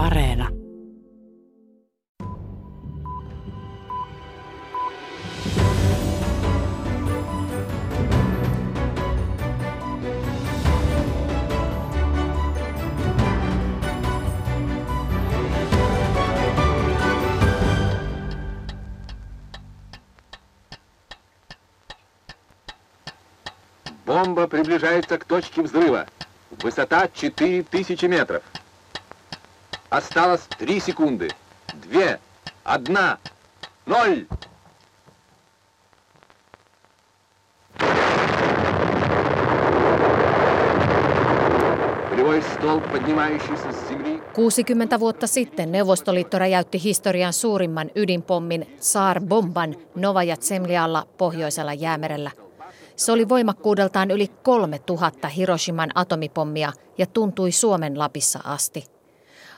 Areena. Бомба приближается к точке взрыва. Высота 4000 метров. Осталось 3 секунды. 2, 1, 0. Полевой столб, поднимающийся с земли. 60 vuotta sitten Neuvostoliitto räjäytti historian suurimman ydinpommin Saar-bomban Novajatsemlialla pohjoisella jäämerellä. Se oli voimakkuudeltaan yli 3000 Hiroshiman atomipommia ja tuntui Suomen Lapissa asti.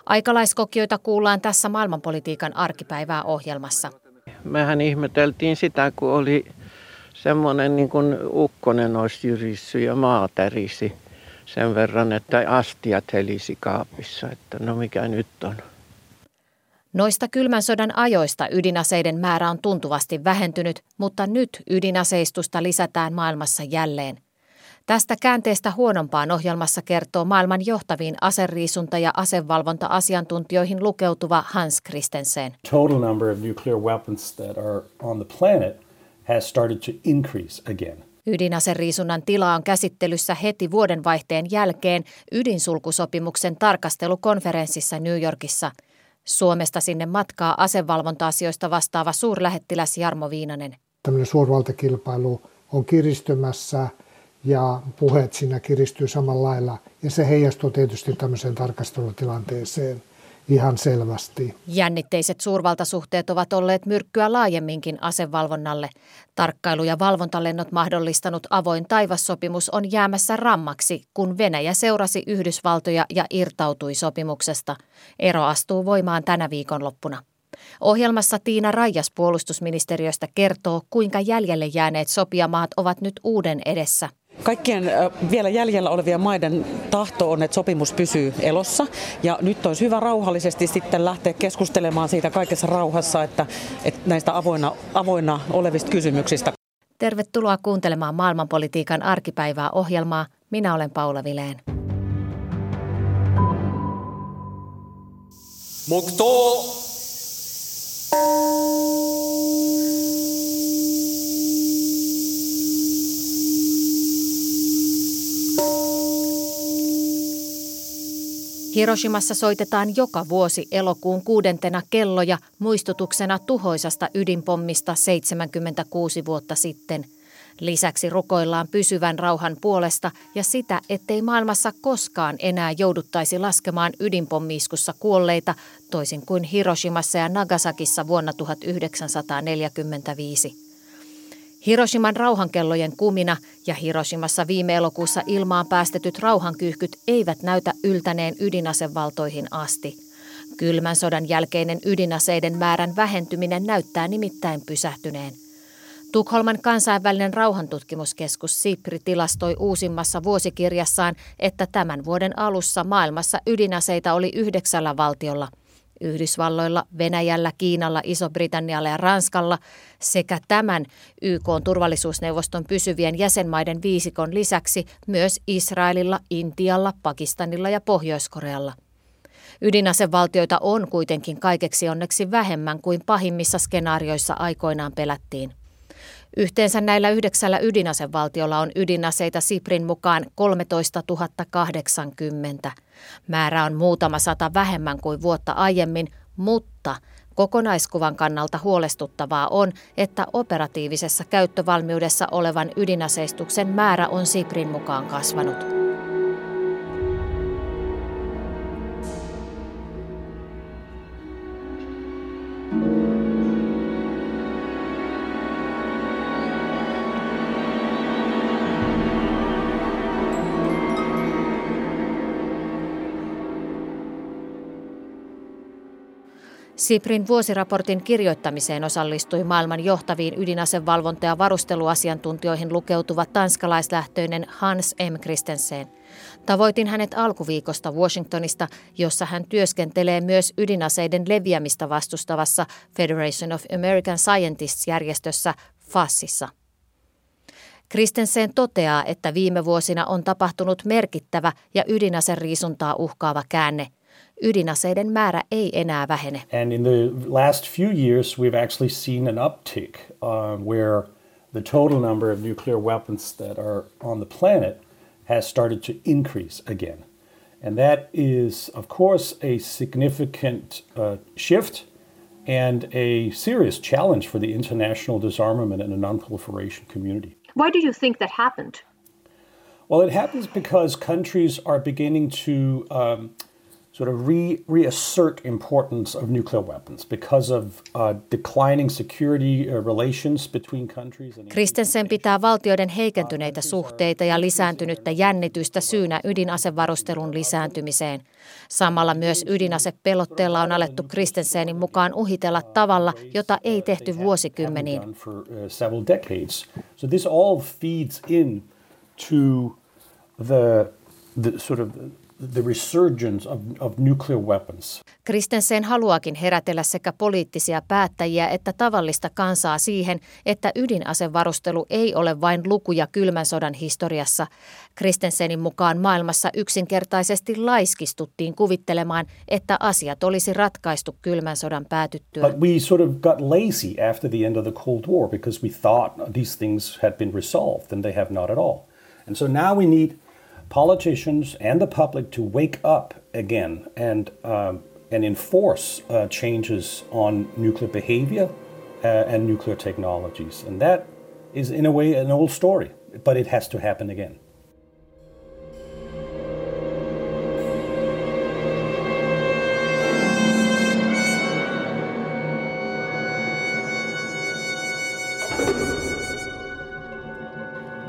Aikalaiskokioita kuullaan tässä maailmanpolitiikan arkipäivää ohjelmassa. Mehän ihmeteltiin sitä, kun oli semmoinen niin kuin ukkonen olisi jyrissy ja maaterisi sen verran, että astiat helisi kaapissa, että no mikä nyt on. Noista kylmän sodan ajoista ydinaseiden määrä on tuntuvasti vähentynyt, mutta nyt ydinaseistusta lisätään maailmassa jälleen. Tästä käänteestä huonompaan ohjelmassa kertoo maailman johtaviin aseriisunta- ja asevalvonta-asiantuntijoihin lukeutuva Hans Christensen. Total number of nuclear weapons that are on the planet has started to increase again. Ydinaseriisunnan tila on käsittelyssä heti vuodenvaihteen jälkeen ydinsulkusopimuksen tarkastelukonferenssissa New Yorkissa – Suomesta sinne matkaa asevalvonta-asioista vastaava suurlähettiläs Jarmo Viinanen. Tämmöinen suurvaltakilpailu on kiristymässä ja puheet siinä kiristyy samalla lailla. Ja se heijastuu tietysti tämmöiseen tarkastelutilanteeseen ihan selvästi. Jännitteiset suurvaltasuhteet ovat olleet myrkkyä laajemminkin asevalvonnalle. Tarkkailu- ja valvontalennot mahdollistanut avoin taivassopimus on jäämässä rammaksi, kun Venäjä seurasi Yhdysvaltoja ja irtautui sopimuksesta. Ero astuu voimaan tänä viikonloppuna. Ohjelmassa Tiina Raijas puolustusministeriöstä kertoo, kuinka jäljelle jääneet sopijamaat ovat nyt uuden edessä – Kaikkien vielä jäljellä olevien maiden tahto on, että sopimus pysyy elossa. Ja nyt olisi hyvä rauhallisesti sitten lähteä keskustelemaan siitä kaikessa rauhassa, että, että näistä avoinna, avoinna olevista kysymyksistä. Tervetuloa kuuntelemaan maailmanpolitiikan arkipäivää ohjelmaa. Minä olen Paula Vileen. Mukto Hiroshimassa soitetaan joka vuosi elokuun kuudentena kelloja muistutuksena tuhoisasta ydinpommista 76 vuotta sitten. Lisäksi rukoillaan pysyvän rauhan puolesta ja sitä, ettei maailmassa koskaan enää jouduttaisi laskemaan ydinpommiiskussa kuolleita, toisin kuin Hiroshimassa ja Nagasakissa vuonna 1945. Hiroshiman rauhankellojen kumina ja Hiroshimassa viime elokuussa ilmaan päästetyt rauhankyyhkyt eivät näytä yltäneen ydinasevaltoihin asti. Kylmän sodan jälkeinen ydinaseiden määrän vähentyminen näyttää nimittäin pysähtyneen. Tukholman kansainvälinen rauhantutkimuskeskus SIPRI tilastoi uusimmassa vuosikirjassaan, että tämän vuoden alussa maailmassa ydinaseita oli yhdeksällä valtiolla – Yhdysvalloilla, Venäjällä, Kiinalla, Iso-Britannialla ja Ranskalla sekä tämän YK turvallisuusneuvoston pysyvien jäsenmaiden viisikon lisäksi myös Israelilla, Intialla, Pakistanilla ja Pohjois-Korealla. Ydinasevaltioita on kuitenkin kaikeksi onneksi vähemmän kuin pahimmissa skenaarioissa aikoinaan pelättiin. Yhteensä näillä yhdeksällä ydinasevaltiolla on ydinaseita Siprin mukaan 13 080. Määrä on muutama sata vähemmän kuin vuotta aiemmin, mutta kokonaiskuvan kannalta huolestuttavaa on, että operatiivisessa käyttövalmiudessa olevan ydinaseistuksen määrä on Siprin mukaan kasvanut. Siprin vuosiraportin kirjoittamiseen osallistui maailman johtaviin ydinasevalvonta- ja varusteluasiantuntijoihin lukeutuva tanskalaislähtöinen Hans M. Christensen. Tavoitin hänet alkuviikosta Washingtonista, jossa hän työskentelee myös ydinaseiden leviämistä vastustavassa Federation of American Scientists-järjestössä FASissa. Kristensen toteaa, että viime vuosina on tapahtunut merkittävä ja ydinaseriisuntaa uhkaava käänne. Ydinaseiden määrä ei enää vähene. And in the last few years we've actually seen an uptick uh, where the total number of nuclear weapons that are on the planet has started to increase again. And that is, of course, a significant uh, shift and a serious challenge for the international disarmament and the nonproliferation community. Why do you think that happened? Well, it happens because countries are beginning to um, sort of re- reassert importance of nuclear weapons because of uh, declining security uh, relations between countries. And Kristensen pitää valtioiden heikentyneitä suhteita ja lisääntynyttä jännitystä syynä ydinasevarustelun lisääntymiseen. Samalla myös ydinasepelotteella on alettu Kristensenin mukaan uhitella tavalla, jota ei tehty vuosikymmeniin. Uh. So this all feeds in to the, the sort of the resurgence of, of nuclear weapons. Kristensen haluakin herätellä sekä poliittisia päättäjiä että tavallista kansaa siihen, että ydinasevarustelu ei ole vain lukuja kylmän sodan historiassa. Kristensenin mukaan maailmassa yksinkertaisesti laiskistuttiin kuvittelemaan, että asiat olisi ratkaistu kylmän sodan päätyttyä. But we sort of got lazy after the end of the Cold War because we thought these things had been resolved and they have not at all. And so now we need politicians and the public to wake up again and um, and enforce uh, changes on nuclear behavior uh, and nuclear technologies. And that is, in a way, an old story, but it has to happen again.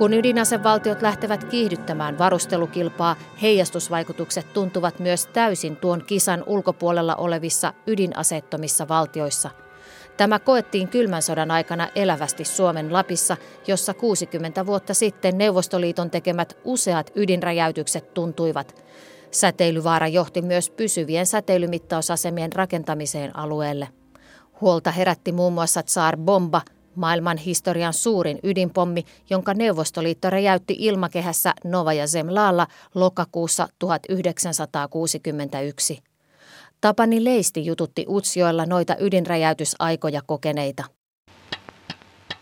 Kun ydinasevaltiot lähtevät kiihdyttämään varustelukilpaa, heijastusvaikutukset tuntuvat myös täysin tuon kisan ulkopuolella olevissa ydinaseettomissa valtioissa. Tämä koettiin kylmän sodan aikana elävästi Suomen Lapissa, jossa 60 vuotta sitten Neuvostoliiton tekemät useat ydinräjäytykset tuntuivat. Säteilyvaara johti myös pysyvien säteilymittausasemien rakentamiseen alueelle. Huolta herätti muun muassa Tsar Bomba, maailman historian suurin ydinpommi, jonka Neuvostoliitto räjäytti ilmakehässä Novaja Zemlalla lokakuussa 1961. Tapani Leisti jututti Utsjoella noita ydinräjäytysaikoja kokeneita.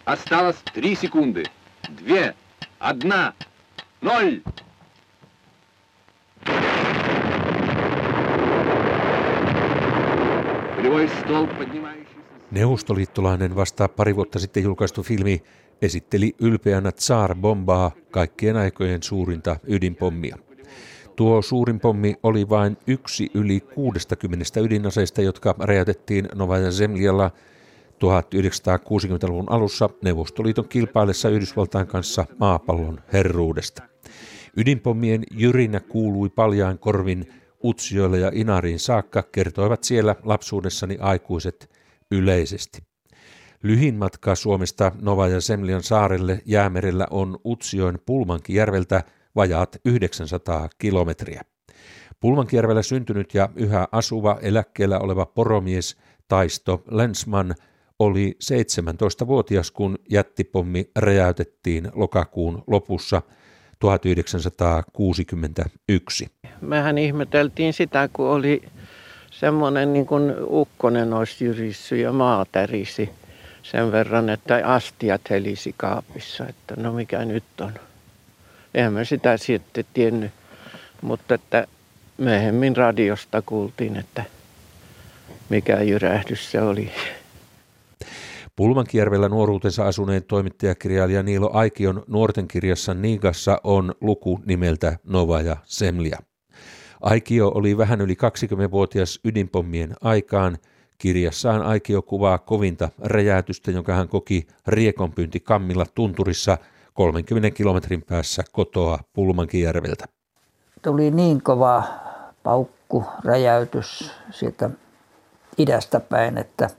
Осталось три секунды. Две. Одна. Ноль. Полевой столб поднимающийся... Neuvostoliittolainen vasta pari vuotta sitten julkaistu filmi esitteli ylpeänä Tsar-bombaa, kaikkien aikojen suurinta ydinpommia. Tuo suurin pommi oli vain yksi yli 60 ydinaseista, jotka räjäytettiin Novaja Zemljalla 1960-luvun alussa Neuvostoliiton kilpaillessa Yhdysvaltain kanssa maapallon herruudesta. Ydinpommien jyrinä kuului paljaan korvin Utsjoille ja Inariin saakka, kertoivat siellä lapsuudessani aikuiset yleisesti. Lyhin matka Suomesta Nova ja Semlian saarelle jäämerellä on Utsioin Pulmankijärveltä vajaat 900 kilometriä. Pulmankijärvellä syntynyt ja yhä asuva eläkkeellä oleva poromies Taisto Lensman oli 17-vuotias, kun jättipommi räjäytettiin lokakuun lopussa 1961. Mehän ihmeteltiin sitä, kun oli semmoinen niin kuin ukkonen olisi jyrissy ja maa tärisi sen verran, että astiat helisi kaapissa, että no mikä nyt on. Eihän me sitä sitten tiennyt, mutta että myöhemmin radiosta kuultiin, että mikä jyrähdys se oli. Pulmankijärvellä nuoruutensa asuneen toimittajakirjailija Niilo Aikion nuorten kirjassa Niigassa on luku nimeltä Nova ja Semlia. Aikio oli vähän yli 20-vuotias ydinpommien aikaan. Kirjassaan Aikio kuvaa kovinta räjäytystä, jonka hän koki riekonpyynti Kammilla tunturissa 30 kilometrin päässä kotoa Pulmankijärveltä. Tuli niin kova paukku, räjäytys sieltä idästä päin, että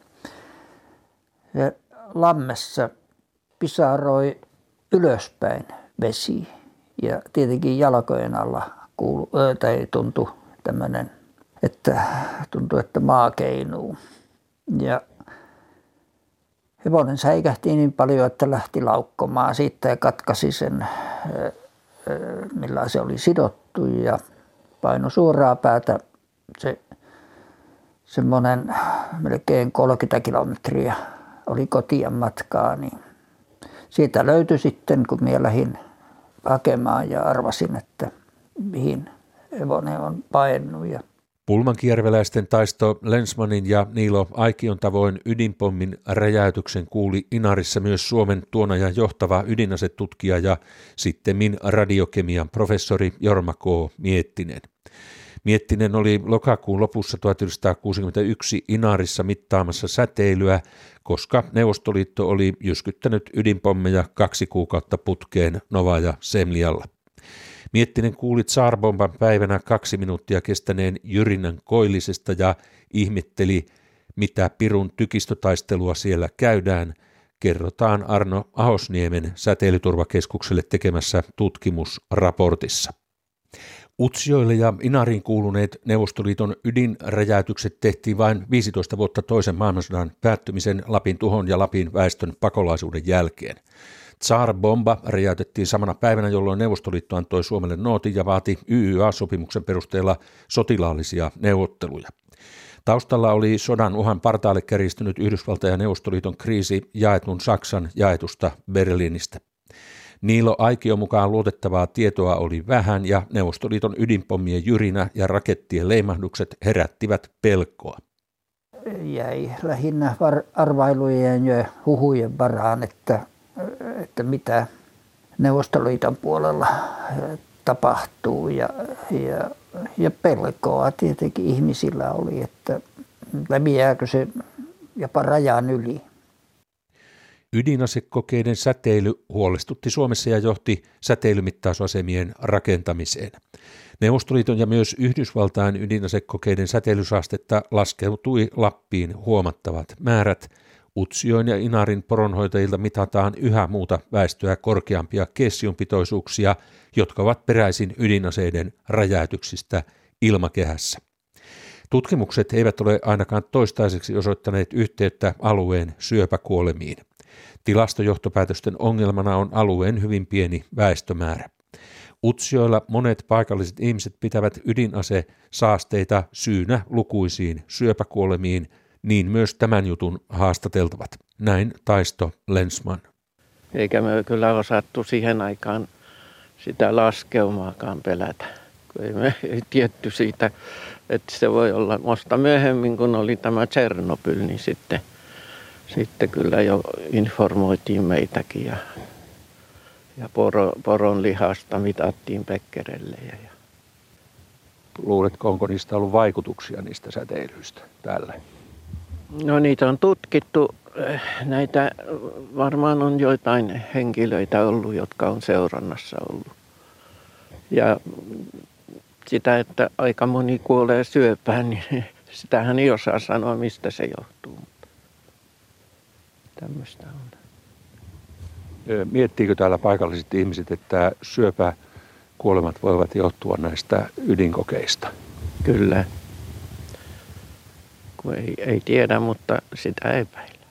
se lammessa pisaroi ylöspäin vesi ja tietenkin jalkojen alla kuulu, tai tuntui tämmöinen, että tuntui, että maa keinuu. Ja hevonen säikähti niin paljon, että lähti laukkomaan siitä ja katkasi sen, millä se oli sidottu ja paino suoraa päätä se semmoinen melkein 30 kilometriä oli kotien matkaa, niin siitä löytyi sitten, kun minä lähdin hakemaan ja arvasin, että mihin hevonen on paennut. Ja Pulmankierveläisten taisto Lensmanin ja Niilo Aikion tavoin ydinpommin räjäytyksen kuuli Inarissa myös Suomen tuona johtava ydinasetutkija ja sittemmin radiokemian professori Jorma K. Miettinen. Miettinen oli lokakuun lopussa 1961 Inarissa mittaamassa säteilyä, koska Neuvostoliitto oli jyskyttänyt ydinpommeja kaksi kuukautta putkeen Nova ja Semlialla. Miettinen kuuli Tsarbomban päivänä kaksi minuuttia kestäneen jyrinnän koillisesta ja ihmetteli, mitä pirun tykistötaistelua siellä käydään, kerrotaan Arno Ahosniemen säteilyturvakeskukselle tekemässä tutkimusraportissa. Utsioille ja Inariin kuuluneet Neuvostoliiton ydinräjäytykset tehtiin vain 15 vuotta toisen maailmansodan päättymisen Lapin tuhon ja Lapin väestön pakolaisuuden jälkeen. Tsar Bomba räjäytettiin samana päivänä, jolloin Neuvostoliitto antoi Suomelle nootin ja vaati YYA-sopimuksen perusteella sotilaallisia neuvotteluja. Taustalla oli sodan uhan partaalle kärjistynyt Yhdysvalta ja Neuvostoliiton kriisi jaetun Saksan jaetusta Berliinistä. Niilo Aikio mukaan luotettavaa tietoa oli vähän ja Neuvostoliiton ydinpommien jyrinä ja rakettien leimahdukset herättivät pelkoa. Jäi lähinnä arvailujen ja huhujen varaan, että, että mitä Neuvostoliiton puolella tapahtuu ja, ja, ja pelkoa tietenkin ihmisillä oli, että leviääkö se jopa rajan yli. Ydinasekokeiden säteily huolestutti Suomessa ja johti säteilymittausasemien rakentamiseen. Neuvostoliiton ja myös Yhdysvaltain ydinasekokeiden säteilysaastetta laskeutui Lappiin huomattavat määrät. Utsioin ja Inarin poronhoitajilta mitataan yhä muuta väestöä korkeampia kessiumpitoisuuksia, jotka ovat peräisin ydinaseiden räjäytyksistä ilmakehässä. Tutkimukset eivät ole ainakaan toistaiseksi osoittaneet yhteyttä alueen syöpäkuolemiin. Tilastojohtopäätösten ongelmana on alueen hyvin pieni väestömäärä. Utsioilla monet paikalliset ihmiset pitävät ydinase saasteita syynä lukuisiin syöpäkuolemiin, niin myös tämän jutun haastateltavat. Näin taisto Lensman. Eikä me kyllä osattu siihen aikaan sitä laskeumaakaan pelätä. Ei me ei tietty siitä, että se voi olla. Musta myöhemmin, kun oli tämä Tsernobyl, niin sitten – sitten kyllä jo informoitiin meitäkin ja, ja poro, poron lihasta mitattiin pekkerelle. Ja, ja. Luuletko, onko niistä ollut vaikutuksia niistä säteilyistä täällä? No niitä on tutkittu. Näitä varmaan on joitain henkilöitä ollut, jotka on seurannassa ollut. Ja sitä, että aika moni kuolee syöpään, niin sitähän ei osaa sanoa, mistä se johtuu tämmöistä on. Miettiikö täällä paikalliset ihmiset, että syöpäkuolemat voivat johtua näistä ydinkokeista? Kyllä. Kun ei, ei tiedä, mutta sitä epäillä.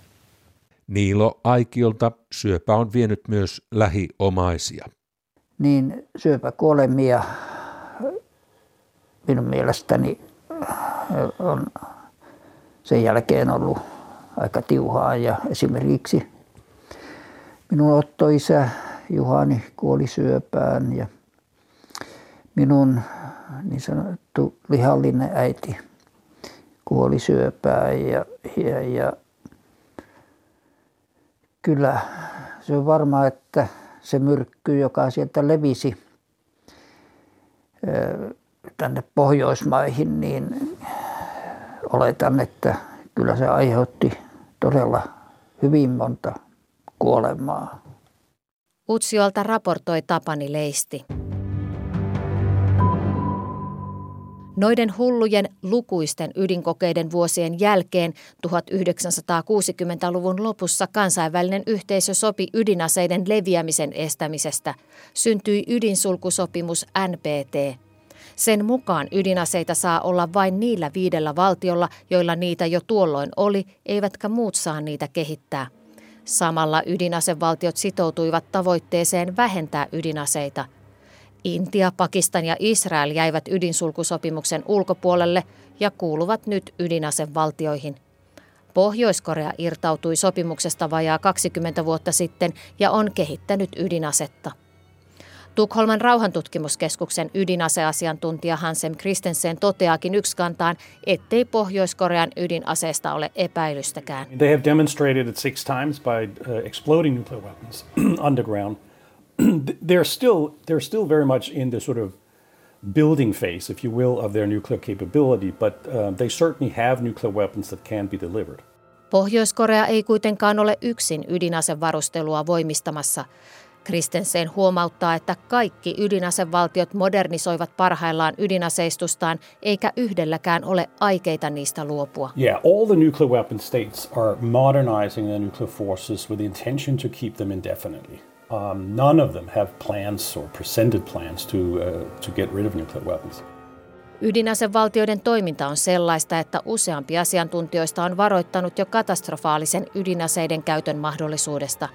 Niilo Aikiolta syöpä on vienyt myös lähiomaisia. Niin syöpäkuolemia minun mielestäni on sen jälkeen ollut aika tiuhaa ja esimerkiksi minun ottoisä Juhani kuoli syöpään ja minun niin sanottu lihallinen äiti kuoli syöpään ja, ja, ja kyllä se on varma, että se myrkky, joka sieltä levisi tänne Pohjoismaihin, niin oletan, että kyllä se aiheutti todella hyvin monta kuolemaa. Utsiolta raportoi Tapani Leisti. Noiden hullujen lukuisten ydinkokeiden vuosien jälkeen 1960-luvun lopussa kansainvälinen yhteisö sopi ydinaseiden leviämisen estämisestä. Syntyi ydinsulkusopimus NPT. Sen mukaan ydinaseita saa olla vain niillä viidellä valtiolla, joilla niitä jo tuolloin oli, eivätkä muut saa niitä kehittää. Samalla ydinasevaltiot sitoutuivat tavoitteeseen vähentää ydinaseita – Intia, Pakistan ja Israel jäivät ydinsulkusopimuksen ulkopuolelle ja kuuluvat nyt ydinasevaltioihin. Pohjois-Korea irtautui sopimuksesta vajaa 20 vuotta sitten ja on kehittänyt ydinasetta. Tukholman rauhantutkimuskeskuksen ydinaseasiantuntija Hansem Kristensen toteakin yksikantaan, ettei Pohjois-Korean ydinaseesta ole epäilystäkään. They have demonstrated it six times by uh, exploding nuclear weapons underground – they're still they're still very much in the sort of building phase, if you will, of their nuclear capability, but uh, they certainly have nuclear weapons that can be delivered. Pohjois-Korea ei kuitenkaan ole yksin ydinasevarustelua voimistamassa. Kristensen huomauttaa, että kaikki ydinasevaltiot modernisoivat parhaillaan ydinaseistustaan, eikä yhdelläkään ole aikeita niistä luopua. Yeah, all the nuclear weapon states are modernizing their nuclear forces with the intention to keep them indefinitely. Um, none of them have plans or presented plans to, uh, to get rid of nuclear weapons. Ydinasevaltioiden toiminta on sellaista, että useampi asiantuntijoista on varoittanut jo katastrofaalisen ydinaseiden käytön mahdollisuudesta.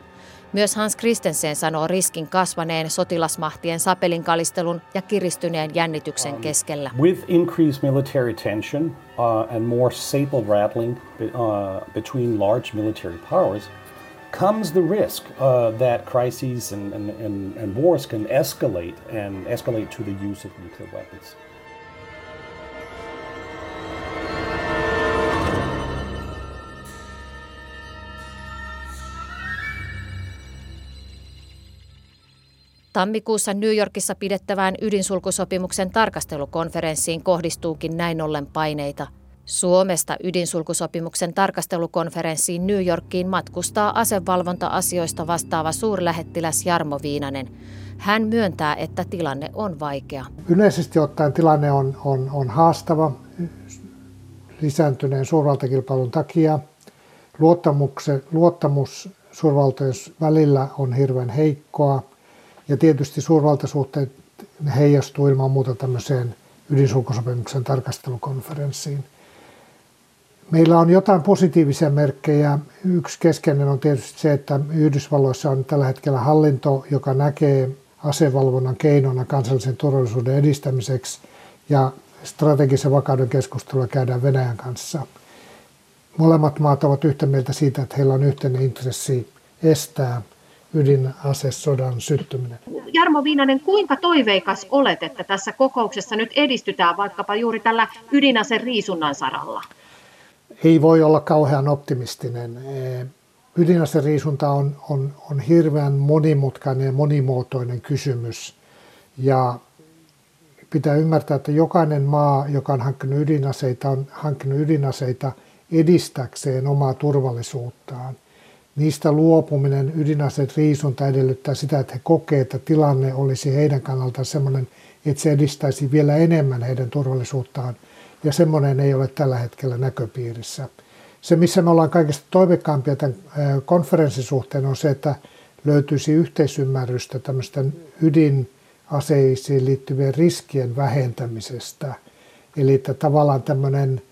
Myös Hans Christensen sanoo riskin kasvaneen sotilasmahtien sapelinkalistelun ja kiristyneen jännityksen um, keskellä. With increased military tension uh, and more sable rattling uh, between large military powers – comes the risk uh, that crises and, and, and, and wars can escalate and escalate to the use of nuclear weapons. Tammikuussa New Yorkissa pidettävään ydinsulkusopimuksen tarkastelukonferenssiin kohdistuukin näin ollen paineita – Suomesta ydinsulkusopimuksen tarkastelukonferenssiin New Yorkiin matkustaa asevalvonta-asioista vastaava suurlähettiläs Jarmo Viinanen. Hän myöntää, että tilanne on vaikea. Yleisesti ottaen tilanne on, on, on haastava lisääntyneen suurvaltakilpailun takia. Luottamus suurvaltojen välillä on hirveän heikkoa ja tietysti suurvaltasuhteet heijastuu ilman muuta tämmöiseen ydinsulkusopimuksen tarkastelukonferenssiin – Meillä on jotain positiivisia merkkejä. Yksi keskeinen on tietysti se, että Yhdysvalloissa on tällä hetkellä hallinto, joka näkee asevalvonnan keinona kansallisen turvallisuuden edistämiseksi ja strategisen vakauden keskustelua käydään Venäjän kanssa. Molemmat maat ovat yhtä mieltä siitä, että heillä on yhteinen intressi estää ydinasesodan syttyminen. Jarmo Viinanen, kuinka toiveikas olet, että tässä kokouksessa nyt edistytään vaikkapa juuri tällä ydinaseriisunnan riisunnan saralla? Ei voi olla kauhean optimistinen. Ydinaseriisunta on, on, on hirveän monimutkainen ja monimuotoinen kysymys. Ja pitää ymmärtää, että jokainen maa, joka on hankkinut ydinaseita, on hankkinut ydinaseita edistäkseen omaa turvallisuuttaan. Niistä luopuminen, ydinaseen riisunta edellyttää sitä, että he kokee, että tilanne olisi heidän kannaltaan sellainen, että se edistäisi vielä enemmän heidän turvallisuuttaan – ja semmoinen ei ole tällä hetkellä näköpiirissä. Se, missä me ollaan kaikista toiveikkaampia tämän konferenssin suhteen, on se, että löytyisi yhteisymmärrystä tämmöisten ydinaseisiin liittyvien riskien vähentämisestä. Eli että tavallaan tämmöinen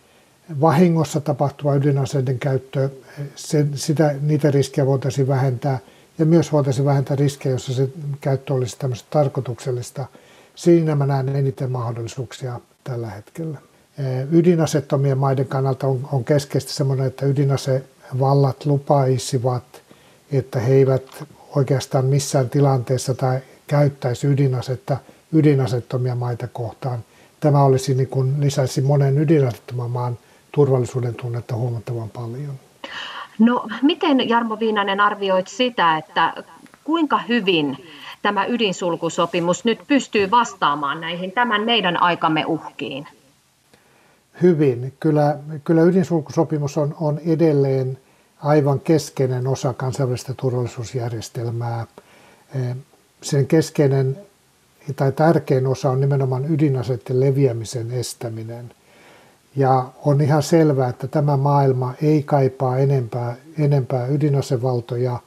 vahingossa tapahtuva ydinaseiden käyttö, se, sitä, niitä riskejä voitaisiin vähentää ja myös voitaisiin vähentää riskejä, jossa se käyttö olisi tämmöistä tarkoituksellista. Siinä mä näen eniten mahdollisuuksia tällä hetkellä ydinasettomien maiden kannalta on, on keskeistä semmoinen, että ydinasevallat lupaisivat, että he eivät oikeastaan missään tilanteessa tai käyttäisi ydinasetta ydinasettomia maita kohtaan. Tämä olisi niin kuin lisäisi monen ydinasettoman maan turvallisuuden tunnetta huomattavan paljon. No miten Jarmo Viinanen arvioit sitä, että kuinka hyvin tämä ydinsulkusopimus nyt pystyy vastaamaan näihin tämän meidän aikamme uhkiin? Hyvin. Kyllä, kyllä ydinsulkusopimus on, on edelleen aivan keskeinen osa kansainvälistä turvallisuusjärjestelmää. Sen keskeinen tai tärkein osa on nimenomaan ydinaseiden leviämisen estäminen. Ja on ihan selvää, että tämä maailma ei kaipaa enempää, enempää ydinasevaltoja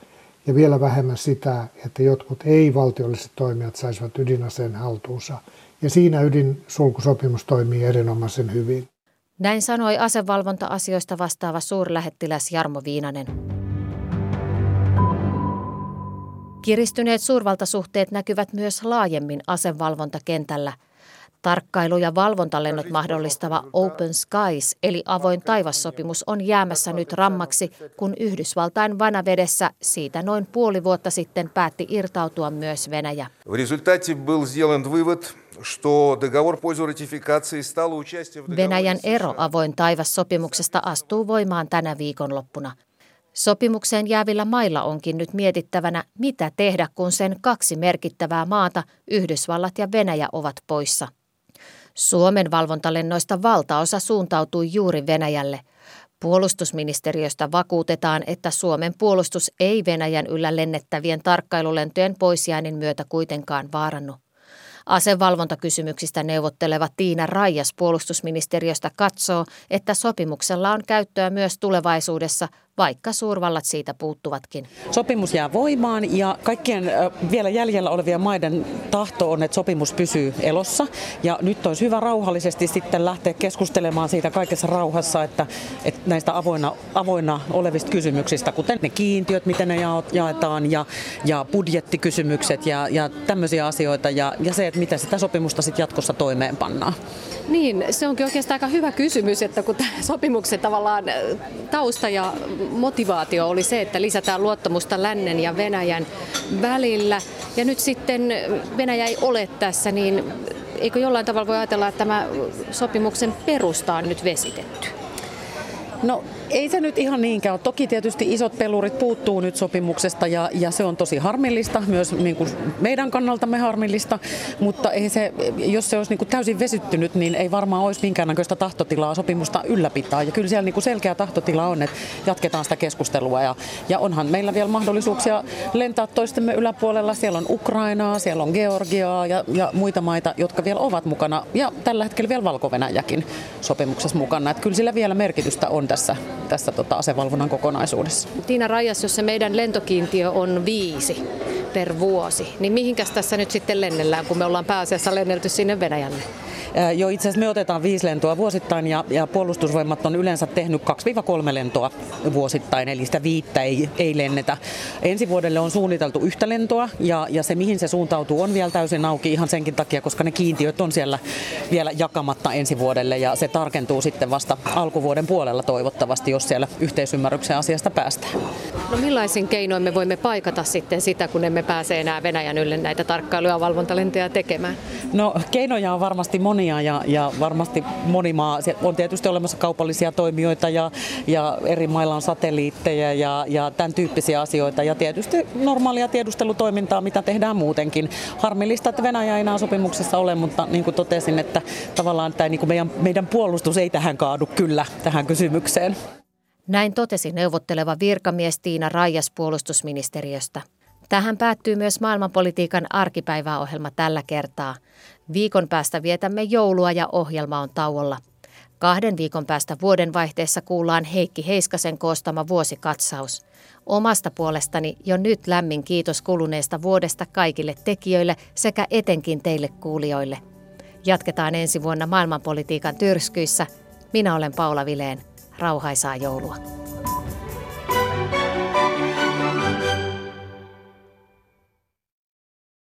ja vielä vähemmän sitä, että jotkut ei-valtiolliset toimijat saisivat ydinaseen haltuunsa. Ja siinä ydinsulkusopimus toimii erinomaisen hyvin. Näin sanoi asevalvonta-asioista vastaava suurlähettiläs Jarmo Viinanen. Kiristyneet suurvaltasuhteet näkyvät myös laajemmin asevalvontakentällä. Tarkkailu- ja valvontalennot mahdollistava Open Skies eli avoin taivassopimus on jäämässä nyt rammaksi, kun Yhdysvaltain vanavedessä siitä noin puoli vuotta sitten päätti irtautua myös Venäjä. Venäjän ero avoin taivassopimuksesta astuu voimaan tänä viikonloppuna – Sopimukseen jäävillä mailla onkin nyt mietittävänä, mitä tehdä, kun sen kaksi merkittävää maata, Yhdysvallat ja Venäjä, ovat poissa. Suomen valvontalennoista valtaosa suuntautui juuri Venäjälle. Puolustusministeriöstä vakuutetaan, että Suomen puolustus ei Venäjän yllä lennettävien tarkkailulentojen poisjäänin myötä kuitenkaan vaarannu. Asevalvontakysymyksistä neuvotteleva Tiina Raijas puolustusministeriöstä katsoo, että sopimuksella on käyttöä myös tulevaisuudessa, vaikka suurvallat siitä puuttuvatkin. Sopimus jää voimaan ja kaikkien vielä jäljellä olevien maiden tahto on, että sopimus pysyy elossa. Ja nyt olisi hyvä rauhallisesti sitten lähteä keskustelemaan siitä kaikessa rauhassa, että, että näistä avoinna, avoinna olevista kysymyksistä, kuten ne kiintiöt, miten ne jaetaan ja, ja budjettikysymykset ja, ja tämmöisiä asioita ja, ja se, että miten sitä sopimusta sitten jatkossa toimeenpannaan. Niin, se onkin oikeastaan aika hyvä kysymys, että kun sopimuksen tavallaan tausta ja motivaatio oli se, että lisätään luottamusta lännen ja Venäjän välillä. Ja nyt sitten Venäjä ei ole tässä, niin eikö jollain tavalla voi ajatella, että tämä sopimuksen perusta on nyt vesitetty? No ei se nyt ihan niinkään ole. Toki tietysti isot pelurit puuttuu nyt sopimuksesta ja, ja se on tosi harmillista, myös niin kuin meidän kannaltamme harmillista, mutta ei se, jos se olisi niin kuin täysin vesyttynyt, niin ei varmaan olisi minkäännäköistä tahtotilaa sopimusta ylläpitää. Ja kyllä siellä niin kuin selkeä tahtotila on, että jatketaan sitä keskustelua ja, ja onhan meillä vielä mahdollisuuksia lentää toistemme yläpuolella. Siellä on Ukrainaa, siellä on Georgiaa ja, ja muita maita, jotka vielä ovat mukana ja tällä hetkellä vielä valko sopimuksessa mukana. Että kyllä sillä vielä merkitystä on tässä tässä tota, asevalvonnan kokonaisuudessa. Tiina Rajas, jos se meidän lentokiintiö on viisi per vuosi, niin mihinkäs tässä nyt sitten lennellään, kun me ollaan pääasiassa lennelty sinne Venäjälle? Jo itse asiassa me otetaan viisi lentoa vuosittain ja, ja puolustusvoimat on yleensä tehnyt 2-3 lentoa vuosittain, eli sitä viittä ei, ei lennetä. Ensi vuodelle on suunniteltu yhtä lentoa ja, ja se mihin se suuntautuu on vielä täysin auki ihan senkin takia, koska ne kiintiöt on siellä vielä jakamatta ensi vuodelle ja se tarkentuu sitten vasta alkuvuoden puolella toivottavasti, jos siellä yhteisymmärryksen asiasta päästään. No millaisin keinoin me voimme paikata sitten sitä, kun emme pääse enää Venäjän ylle näitä tarkkailu- ja valvontalentoja tekemään? No keinoja on varmasti monia monia ja, ja varmasti moni maa, on tietysti olemassa kaupallisia toimijoita ja, ja eri mailla on satelliitteja ja, ja tämän tyyppisiä asioita ja tietysti normaalia tiedustelutoimintaa, mitä tehdään muutenkin. Harmillista, että Venäjä ei enää sopimuksessa ole, mutta niin kuin totesin, että tavallaan tämä, niin kuin meidän, meidän puolustus ei tähän kaadu kyllä tähän kysymykseen. Näin totesi neuvotteleva virkamies Tiina Raijas puolustusministeriöstä. Tähän päättyy myös maailmanpolitiikan arkipäiväohjelma tällä kertaa. Viikon päästä vietämme joulua ja ohjelma on tauolla. Kahden viikon päästä vuodenvaihteessa kuullaan Heikki Heiskasen koostama vuosikatsaus. Omasta puolestani jo nyt lämmin kiitos kuluneesta vuodesta kaikille tekijöille sekä etenkin teille kuulijoille. Jatketaan ensi vuonna maailmanpolitiikan tyrskyissä. Minä olen Paula Vileen rauhaisaa joulua.